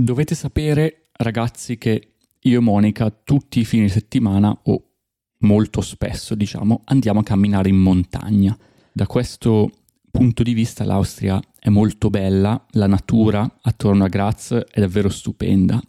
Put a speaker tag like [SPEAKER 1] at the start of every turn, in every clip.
[SPEAKER 1] Dovete sapere, ragazzi, che io e Monica tutti i fine settimana, o molto spesso, diciamo, andiamo a camminare in montagna. Da questo punto di vista l'Austria è molto bella, la natura attorno a Graz è davvero stupenda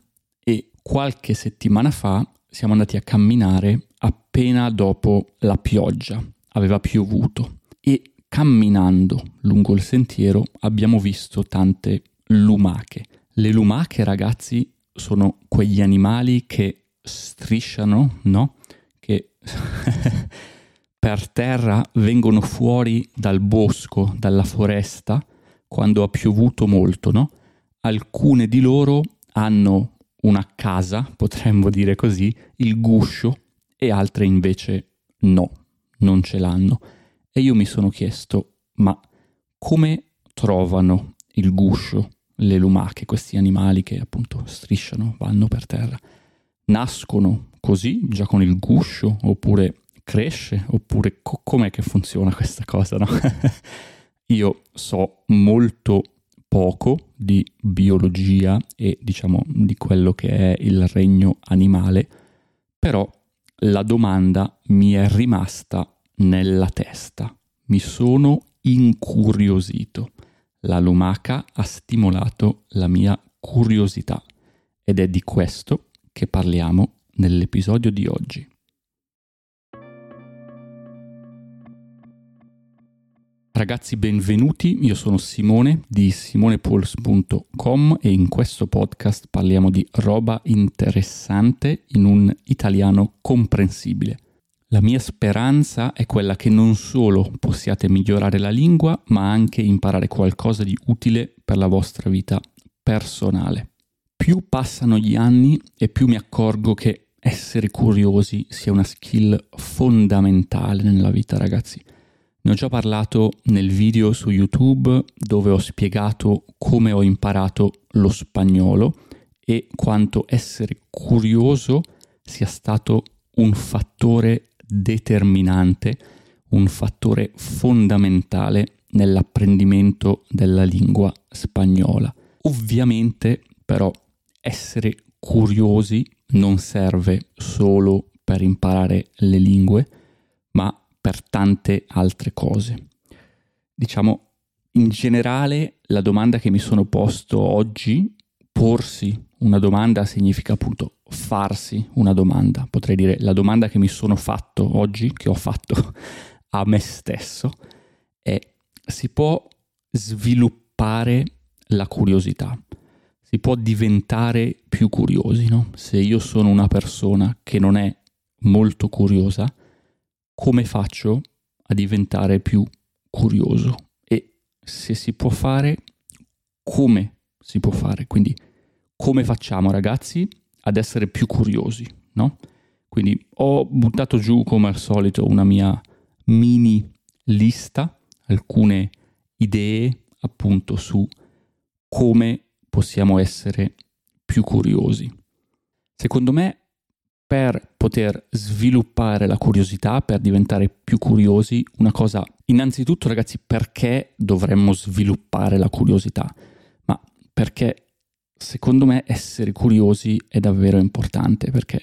[SPEAKER 1] e qualche settimana fa siamo andati a camminare appena dopo la pioggia, aveva piovuto e camminando lungo il sentiero abbiamo visto tante lumache. Le lumache, ragazzi, sono quegli animali che strisciano, no? Che per terra vengono fuori dal bosco, dalla foresta, quando ha piovuto molto, no? Alcune di loro hanno una casa, potremmo dire così, il guscio, e altre invece no, non ce l'hanno. E io mi sono chiesto, ma come trovano il guscio le lumache, questi animali che appunto strisciano, vanno per terra? Nascono così, già con il guscio, oppure cresce, oppure co- com'è che funziona questa cosa, no? io so molto poco di biologia e diciamo di quello che è il regno animale, però la domanda mi è rimasta nella testa. Mi sono incuriosito. La lumaca ha stimolato la mia curiosità ed è di questo che parliamo nell'episodio di oggi. Ragazzi, benvenuti. Io sono Simone di simonepols.com e in questo podcast parliamo di roba interessante in un italiano comprensibile. La mia speranza è quella che non solo possiate migliorare la lingua, ma anche imparare qualcosa di utile per la vostra vita personale. Più passano gli anni e più mi accorgo che essere curiosi sia una skill fondamentale nella vita, ragazzi. Ne ho già parlato nel video su YouTube dove ho spiegato come ho imparato lo spagnolo e quanto essere curioso sia stato un fattore determinante, un fattore fondamentale nell'apprendimento della lingua spagnola. Ovviamente però essere curiosi non serve solo per imparare le lingue, ma per tante altre cose. Diciamo, in generale, la domanda che mi sono posto oggi, porsi una domanda significa appunto farsi una domanda. Potrei dire la domanda che mi sono fatto oggi, che ho fatto a me stesso, è si può sviluppare la curiosità? Si può diventare più curiosi, no? Se io sono una persona che non è molto curiosa, come faccio a diventare più curioso e se si può fare, come si può fare. Quindi come facciamo ragazzi ad essere più curiosi, no? Quindi ho buttato giù come al solito una mia mini lista, alcune idee appunto su come possiamo essere più curiosi. Secondo me per poter sviluppare la curiosità, per diventare più curiosi, una cosa, innanzitutto ragazzi, perché dovremmo sviluppare la curiosità? Ma perché secondo me essere curiosi è davvero importante, perché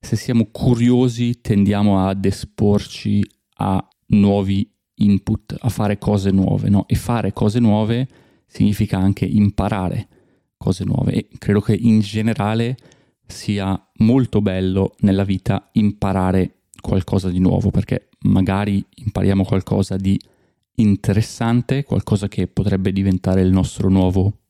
[SPEAKER 1] se siamo curiosi tendiamo ad esporci a nuovi input, a fare cose nuove, no? E fare cose nuove significa anche imparare cose nuove e credo che in generale sia molto bello nella vita imparare qualcosa di nuovo, perché magari impariamo qualcosa di interessante, qualcosa che potrebbe diventare il nostro nuovo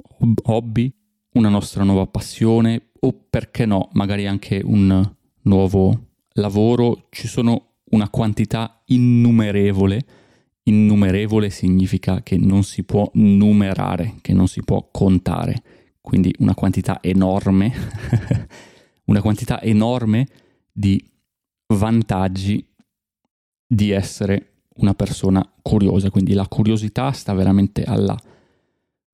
[SPEAKER 1] hobby, una nostra nuova passione o perché no, magari anche un nuovo lavoro. Ci sono una quantità innumerevole. Innumerevole significa che non si può numerare, che non si può contare, quindi una quantità enorme una quantità enorme di vantaggi di essere una persona curiosa. Quindi la curiosità sta veramente alla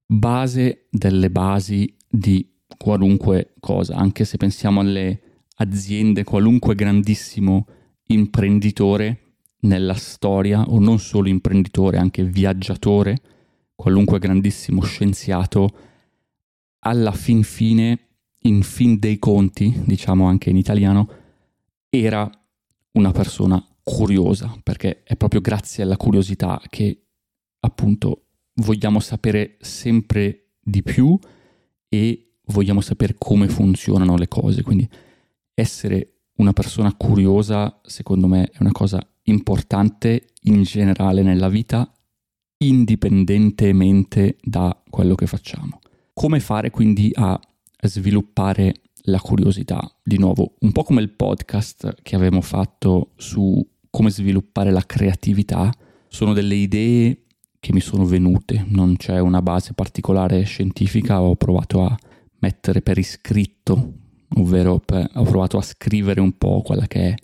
[SPEAKER 1] base delle basi di qualunque cosa, anche se pensiamo alle aziende, qualunque grandissimo imprenditore nella storia, o non solo imprenditore, anche viaggiatore, qualunque grandissimo scienziato, alla fin fine, in fin dei conti, diciamo anche in italiano, era una persona curiosa, perché è proprio grazie alla curiosità che appunto vogliamo sapere sempre di più e vogliamo sapere come funzionano le cose. Quindi essere una persona curiosa, secondo me, è una cosa importante in generale nella vita, indipendentemente da quello che facciamo. Come fare quindi a sviluppare la curiosità? Di nuovo, un po' come il podcast che avevamo fatto su come sviluppare la creatività, sono delle idee che mi sono venute, non c'è una base particolare scientifica, ho provato a mettere per iscritto ovvero per, ho provato a scrivere un po' quella che è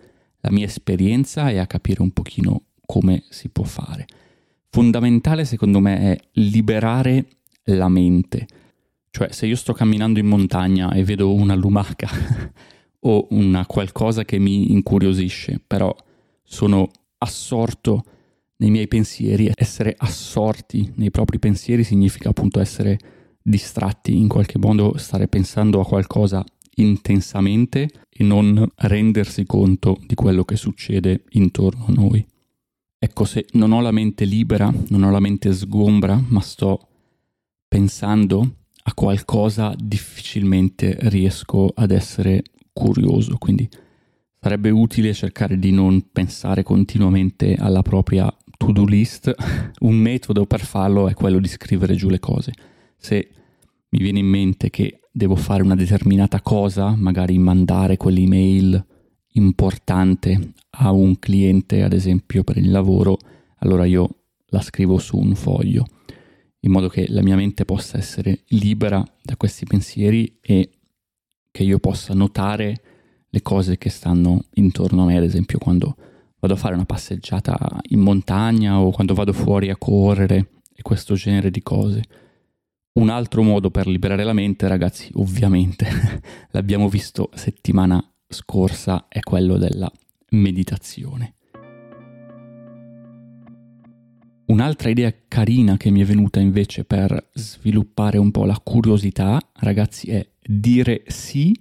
[SPEAKER 1] la mia esperienza e a capire un pochino come si può fare. Fondamentale secondo me è liberare la mente, cioè se io sto camminando in montagna e vedo una lumaca o una qualcosa che mi incuriosisce, però sono assorto nei miei pensieri, essere assorti nei propri pensieri significa appunto essere distratti in qualche modo, stare pensando a qualcosa intensamente e non rendersi conto di quello che succede intorno a noi. Ecco, se non ho la mente libera, non ho la mente sgombra, ma sto pensando a qualcosa, difficilmente riesco ad essere curioso. Quindi sarebbe utile cercare di non pensare continuamente alla propria to-do list. Un metodo per farlo è quello di scrivere giù le cose. Se mi viene in mente che devo fare una determinata cosa, magari mandare quell'email importante a un cliente, ad esempio per il lavoro, allora io la scrivo su un foglio, in modo che la mia mente possa essere libera da questi pensieri e che io possa notare le cose che stanno intorno a me, ad esempio quando vado a fare una passeggiata in montagna o quando vado fuori a correre e questo genere di cose. Un altro modo per liberare la mente, ragazzi, ovviamente, l'abbiamo visto settimana scorsa, è quello della meditazione. Un'altra idea carina che mi è venuta invece per sviluppare un po' la curiosità, ragazzi, è dire sì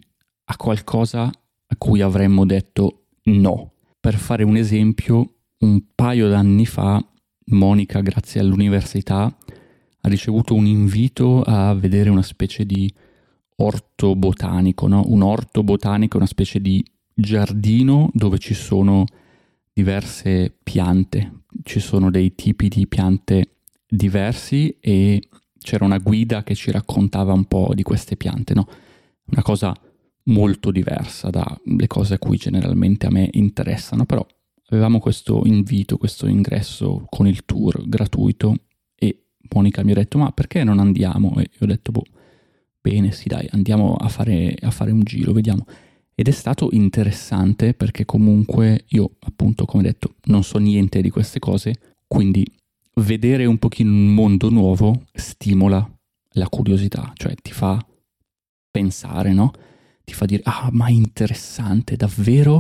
[SPEAKER 1] a qualcosa a cui avremmo detto no. Per fare un esempio, un paio d'anni fa Monica, grazie all'università, ha ricevuto un invito a vedere una specie di orto botanico, no? un orto botanico è una specie di giardino dove ci sono diverse piante, ci sono dei tipi di piante diversi e c'era una guida che ci raccontava un po' di queste piante, no? una cosa molto diversa dalle cose a cui generalmente a me interessano, però avevamo questo invito, questo ingresso con il tour gratuito Monica mi ha detto ma perché non andiamo? E io ho detto boh, bene sì dai, andiamo a fare, a fare un giro, vediamo. Ed è stato interessante perché comunque io appunto come detto non so niente di queste cose, quindi vedere un pochino un mondo nuovo stimola la curiosità, cioè ti fa pensare, no? Ti fa dire, ah, ma è interessante, davvero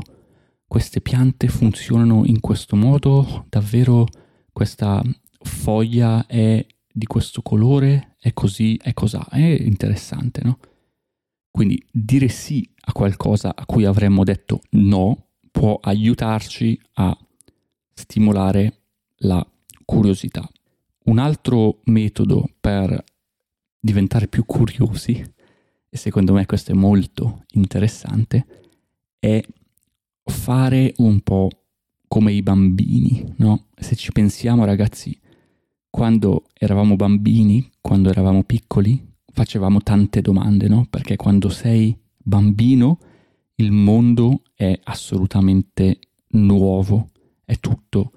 [SPEAKER 1] queste piante funzionano in questo modo? Davvero questa foglia è di questo colore, è così, è cos'ha, è interessante, no? Quindi dire sì a qualcosa a cui avremmo detto no può aiutarci a stimolare la curiosità. Un altro metodo per diventare più curiosi, e secondo me questo è molto interessante, è fare un po' come i bambini, no? Se ci pensiamo ragazzi, quando eravamo bambini, quando eravamo piccoli, facevamo tante domande, no? Perché quando sei bambino il mondo è assolutamente nuovo, è tutto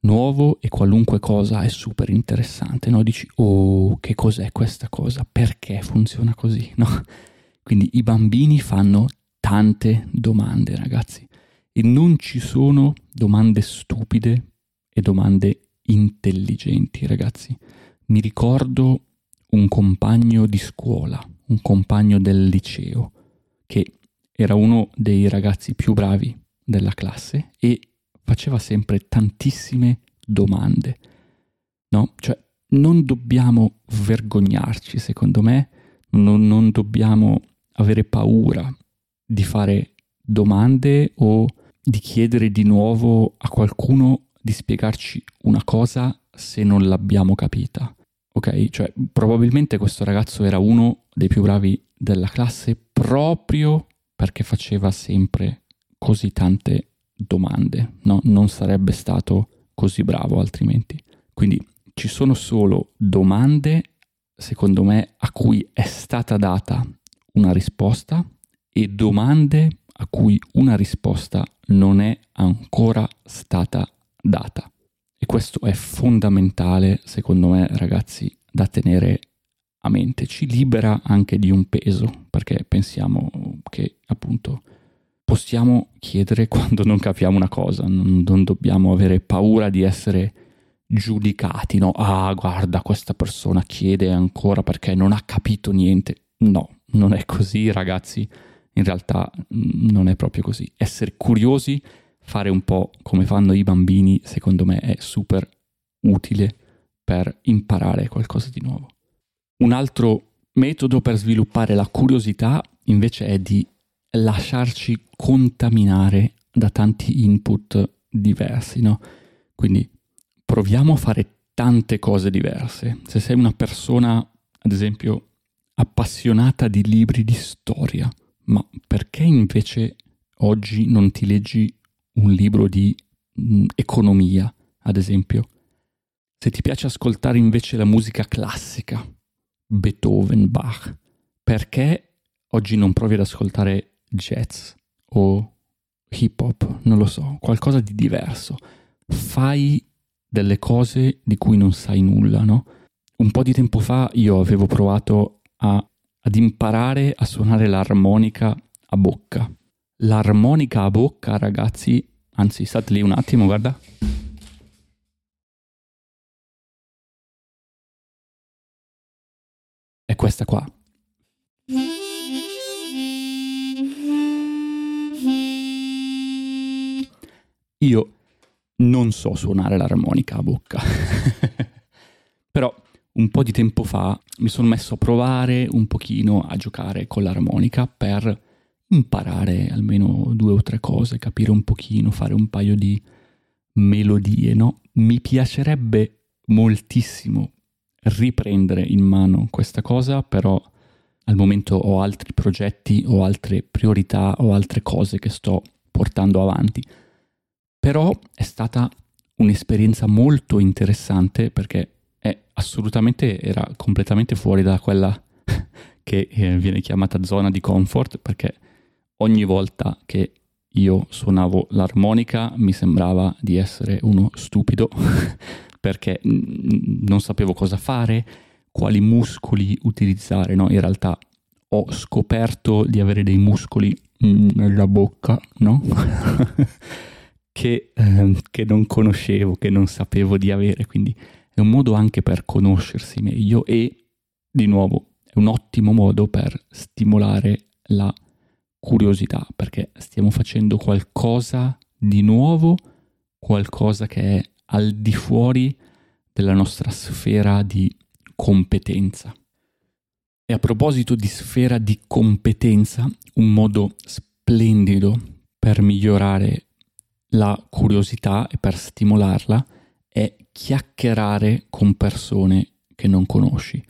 [SPEAKER 1] nuovo e qualunque cosa è super interessante, no? Dici, oh, che cos'è questa cosa? Perché funziona così, no? Quindi i bambini fanno tante domande, ragazzi, e non ci sono domande stupide e domande intelligenti, ragazzi. Mi ricordo un compagno di scuola, un compagno del liceo, che era uno dei ragazzi più bravi della classe e faceva sempre tantissime domande. No? Cioè, non dobbiamo vergognarci, secondo me, non, non dobbiamo avere paura di fare domande o di chiedere di nuovo a qualcuno di spiegarci una cosa se non l'abbiamo capita. Ok? Cioè, probabilmente questo ragazzo era uno dei più bravi della classe proprio perché faceva sempre così tante domande, no? Non sarebbe stato così bravo altrimenti. Quindi ci sono solo domande, secondo me, a cui è stata data una risposta e domande a cui una risposta non è ancora stata data. E questo è fondamentale, secondo me, ragazzi, da tenere a mente. Ci libera anche di un peso, perché pensiamo che appunto possiamo chiedere quando non capiamo una cosa, non, non dobbiamo avere paura di essere giudicati, no? Ah, guarda, questa persona chiede ancora perché non ha capito niente. No, non è così, ragazzi. In realtà mm, non è proprio così. Essere curiosi, fare un po' come fanno i bambini, secondo me è super utile per imparare qualcosa di nuovo. Un altro metodo per sviluppare la curiosità invece è di lasciarci contaminare da tanti input diversi, no? Quindi proviamo a fare tante cose diverse. Se sei una persona, ad esempio, appassionata di libri di storia, ma perché invece oggi non ti leggi un libro di mh, mm, economia, ad esempio? Se ti piace ascoltare invece la musica classica, Beethoven, Bach, perché oggi non provi ad ascoltare jazz o hip hop, non lo so, qualcosa di diverso. Fai delle cose di cui non sai nulla, no? Un po' di tempo fa io avevo provato a, ad imparare a suonare l'armonica a bocca. L'armonica a bocca, ragazzi, anzi, state lì un attimo, guarda. È questa qua. Io non so suonare l'armonica a bocca, però un po' di tempo fa mi sono messo a provare un pochino a giocare con l'armonica per imparare almeno due o tre cose, capire un pochino, fare un paio di melodie, no? Mi piacerebbe moltissimo riprendere in mano questa cosa, però al momento ho altri progetti, ho altre priorità, ho altre cose che sto portando avanti. Però è stata un'esperienza molto interessante perché è assolutamente, era completamente fuori da quella che eh, viene chiamata zona di comfort perché ogni volta che io suonavo l'armonica mi sembrava di essere uno stupido perché non sapevo cosa fare, quali muscoli utilizzare, no? In realtà ho scoperto di avere dei muscoli nella bocca, no? che, eh, che non conoscevo, che non sapevo di avere, quindi è un modo anche per conoscersi meglio e di nuovo è un ottimo modo per stimolare la curiosità perché stiamo facendo qualcosa di nuovo, qualcosa che è al di fuori della nostra sfera di competenza. E a proposito di sfera di competenza, un modo splendido per migliorare la curiosità e per stimolarla è chiacchierare con persone che non conosci.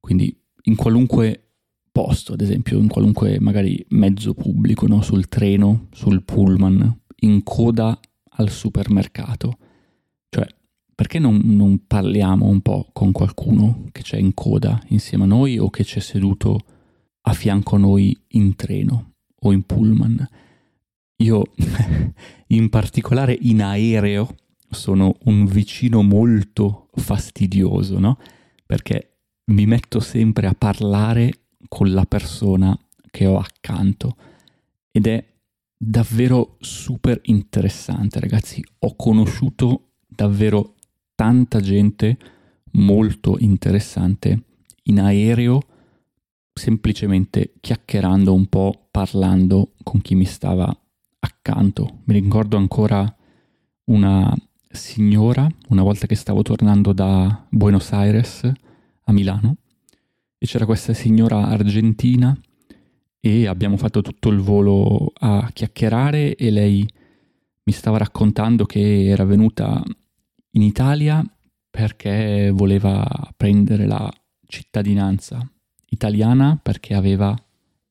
[SPEAKER 1] Quindi in qualunque posto, ad esempio in qualunque magari mezzo pubblico, no? sul treno, sul pullman, in coda al supermercato. Cioè, perché non, non parliamo un po' con qualcuno che c'è in coda insieme a noi o che c'è seduto a fianco a noi in treno o in pullman? Io in particolare in aereo sono un vicino molto fastidioso, no? Perché mi metto sempre a parlare con la persona che ho accanto ed è davvero super interessante, ragazzi. Ho conosciuto davvero tanta gente molto interessante in aereo semplicemente chiacchierando un po', parlando con chi mi stava accanto. Mi ricordo ancora una signora, una volta che stavo tornando da Buenos Aires a Milano, e c'era questa signora argentina e abbiamo fatto tutto il volo a chiacchierare e lei mi stava raccontando che era venuta in Italia perché voleva prendere la cittadinanza italiana perché aveva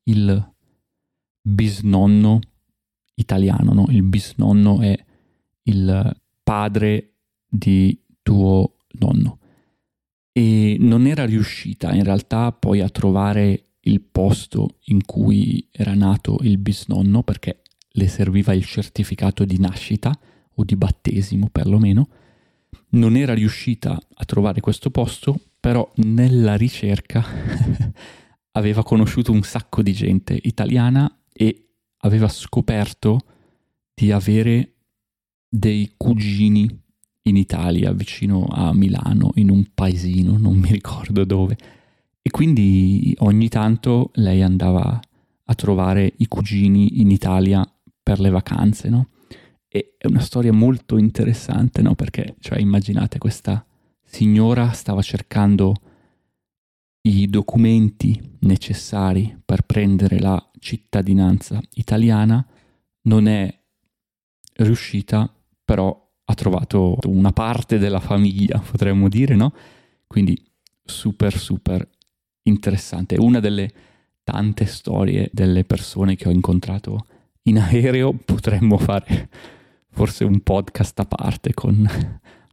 [SPEAKER 1] il bisnonno italiano, no? il bisnonno è il padre di tuo nonno. E non era riuscita in realtà poi a trovare il posto in cui era nato il bisnonno perché le serviva il certificato di nascita o di battesimo perlomeno. Non era riuscita a trovare questo posto, però nella ricerca aveva conosciuto un sacco di gente italiana e aveva scoperto di avere dei cugini in Italia, vicino a Milano, in un paesino, non mi ricordo dove. E quindi ogni tanto lei andava a trovare i cugini in Italia per le vacanze, no? E è una storia molto interessante, no? Perché, cioè, immaginate questa signora stava cercando i documenti necessari per prendere la cittadinanza italiana, non è riuscita, però ha trovato una parte della famiglia, potremmo dire, no? Quindi super, super interessante. Una delle tante storie delle persone che ho incontrato in aereo, potremmo fare forse un podcast a parte con,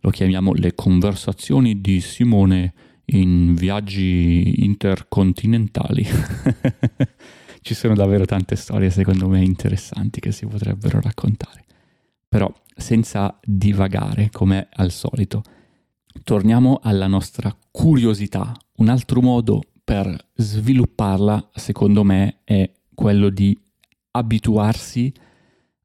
[SPEAKER 1] lo chiamiamo le conversazioni di Simone in viaggi intercontinentali. Ci sono davvero tante storie secondo me interessanti che si potrebbero raccontare. Però senza divagare come al solito, torniamo alla nostra curiosità. Un altro modo per svilupparla, secondo me, è quello di abituarsi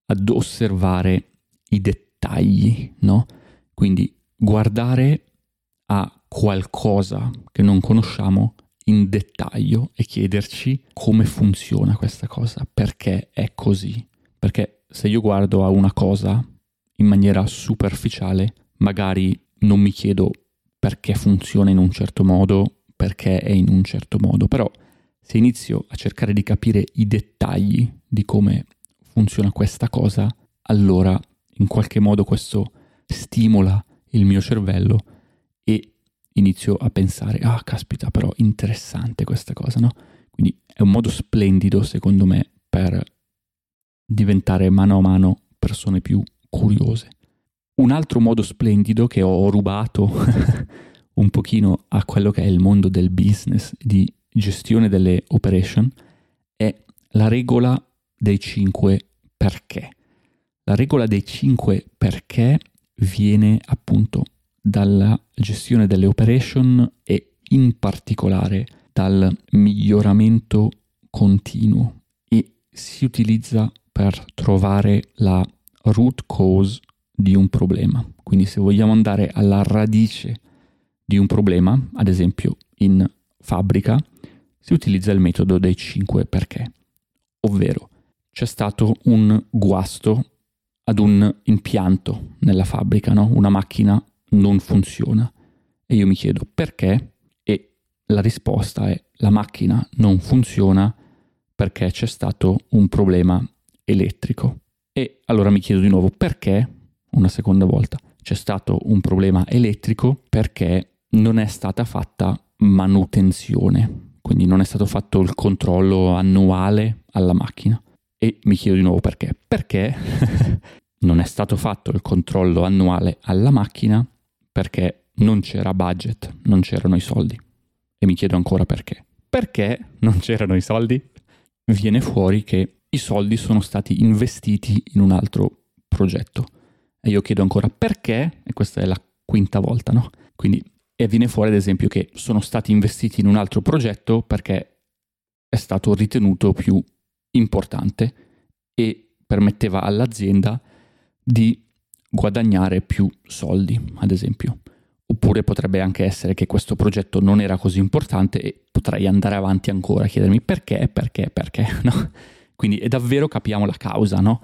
[SPEAKER 1] ad osservare i dettagli, no? Quindi guardare a qualcosa che non conosciamo in dettaglio e chiederci come funziona questa cosa, perché è così. Perché se io guardo a una cosa in maniera superficiale, magari non mi chiedo perché funziona in un certo modo, perché è in un certo modo, però se inizio a cercare di capire i dettagli di come funziona questa cosa, allora in qualche modo questo stimola il mio cervello inizio a pensare, ah caspita, però interessante questa cosa, no? Quindi è un modo splendido, secondo me, per diventare mano a mano persone più curiose. Un altro modo splendido che ho rubato un pochino a quello che è il mondo del business, di gestione delle operation, è la regola dei 5 perché. La regola dei 5 perché viene appunto dalla gestione delle operation e in particolare dal miglioramento continuo e si utilizza per trovare la root cause di un problema. Quindi se vogliamo andare alla radice di un problema, ad esempio in fabbrica, si utilizza il metodo dei 5 perché, ovvero c'è stato un guasto ad un impianto nella fabbrica, no? una macchina non funziona. E io mi chiedo perché e la risposta è la macchina non funziona perché c'è stato un problema elettrico. E allora mi chiedo di nuovo perché, una seconda volta, c'è stato un problema elettrico perché non è stata fatta manutenzione, quindi non è stato fatto il controllo annuale alla macchina. E mi chiedo di nuovo perché. Perché non è stato fatto il controllo annuale alla macchina perché non c'era budget, non c'erano i soldi. E mi chiedo ancora perché. Perché non c'erano i soldi? Viene fuori che i soldi sono stati investiti in un altro progetto. E io chiedo ancora perché, e questa è la quinta volta, no? Quindi, e viene fuori ad esempio che sono stati investiti in un altro progetto perché è stato ritenuto più importante e permetteva all'azienda di guadagnare più soldi, ad esempio. Oppure potrebbe anche essere che questo progetto non era così importante e potrei andare avanti ancora chiedermi perché, perché, perché, no? Quindi è davvero capiamo la causa, no?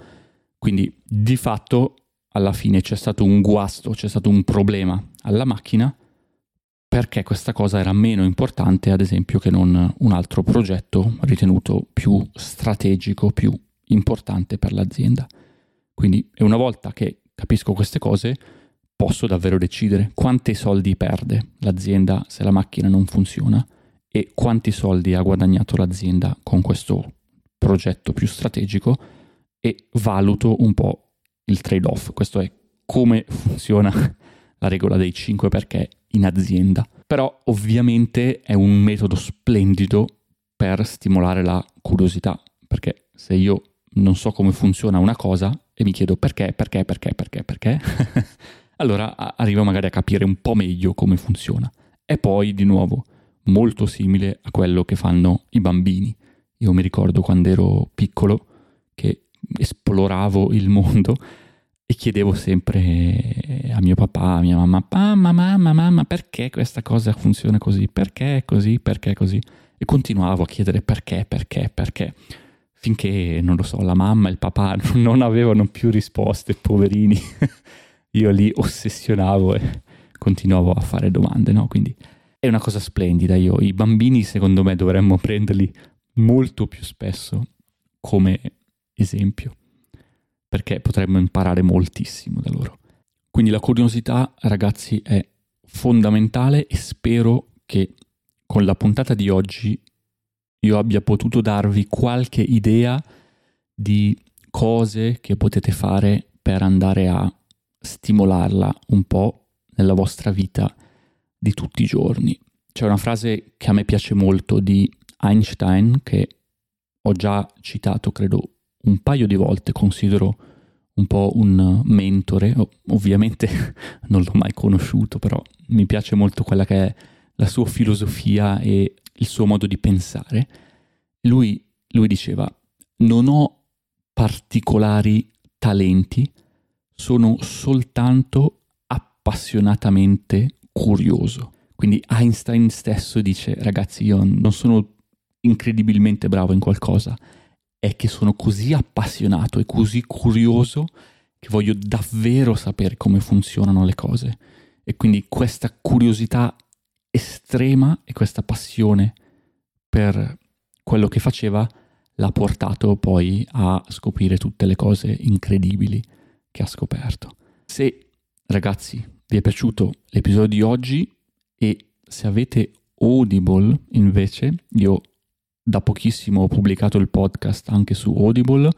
[SPEAKER 1] Quindi di fatto alla fine c'è stato un guasto, c'è stato un problema alla macchina perché questa cosa era meno importante, ad esempio, che non un altro progetto ritenuto più strategico, più importante per l'azienda. Quindi, una volta che capisco queste cose, posso davvero decidere quanti soldi perde l'azienda se la macchina non funziona e quanti soldi ha guadagnato l'azienda con questo progetto più strategico e valuto un po' il trade-off. Questo è come funziona la regola dei 5 perché in azienda. Però ovviamente è un metodo splendido per stimolare la curiosità, perché se io non so come funziona una cosa e mi chiedo perché, perché, perché, perché, perché, allora arrivo magari a capire un po' meglio come funziona. E poi, di nuovo, molto simile a quello che fanno i bambini. Io mi ricordo quando ero piccolo che esploravo il mondo e chiedevo sempre a mio papà, a mia mamma, mamma, mamma, mamma, perché questa cosa funziona così? Perché è così? Perché è così? E continuavo a chiedere perché, perché, perché, finché, non lo so, la mamma e il papà non avevano più risposte, poverini. Io lì ossessionavo e continuavo a fare domande, no? Quindi è una cosa splendida. Io, i bambini, secondo me, dovremmo prenderli molto più spesso come esempio perché potremmo imparare moltissimo da loro. Quindi la curiosità, ragazzi, è fondamentale e spero che con la puntata di oggi io abbia potuto darvi qualche idea di cose che potete fare per andare a stimolarla un po' nella vostra vita di tutti i giorni. C'è una frase che a me piace molto di Einstein che ho già citato, credo, un paio di volte considero un po' un mentore, ovviamente non l'ho mai conosciuto, però mi piace molto quella che è la sua filosofia e il suo modo di pensare. Lui, lui diceva, non ho particolari talenti, sono soltanto appassionatamente curioso. Quindi Einstein stesso dice, ragazzi, io non sono incredibilmente bravo in qualcosa, è che sono così appassionato e così curioso che voglio davvero sapere come funzionano le cose. E quindi questa curiosità estrema e questa passione per quello che faceva l'ha portato poi a scoprire tutte le cose incredibili che ha scoperto. Se ragazzi vi è piaciuto l'episodio di oggi e se avete Audible invece, io da pochissimo ho pubblicato il podcast anche su Audible.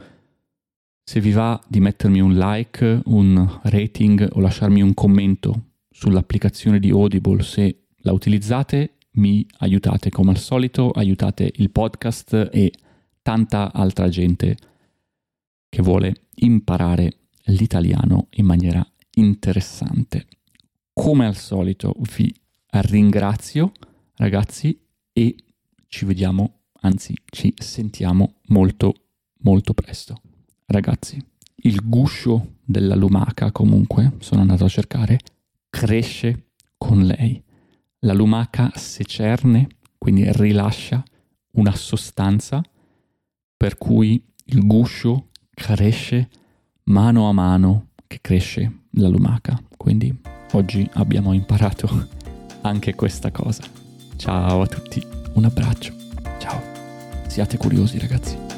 [SPEAKER 1] Se vi va di mettermi un like, un rating o lasciarmi un commento sull'applicazione di Audible se la utilizzate, mi aiutate come al solito, aiutate il podcast e tanta altra gente che vuole imparare l'italiano in maniera interessante. Come al solito vi ringrazio ragazzi e ci vediamo anzi ci sentiamo molto molto presto. Ragazzi, il guscio della lumaca comunque, sono andato a cercare, cresce con lei. La lumaca secerne, quindi rilascia una sostanza per cui il guscio cresce mano a mano che cresce la lumaca. Quindi oggi abbiamo imparato anche questa cosa. Ciao a tutti, un abbraccio. Ciao. Siate curiosi ragazzi.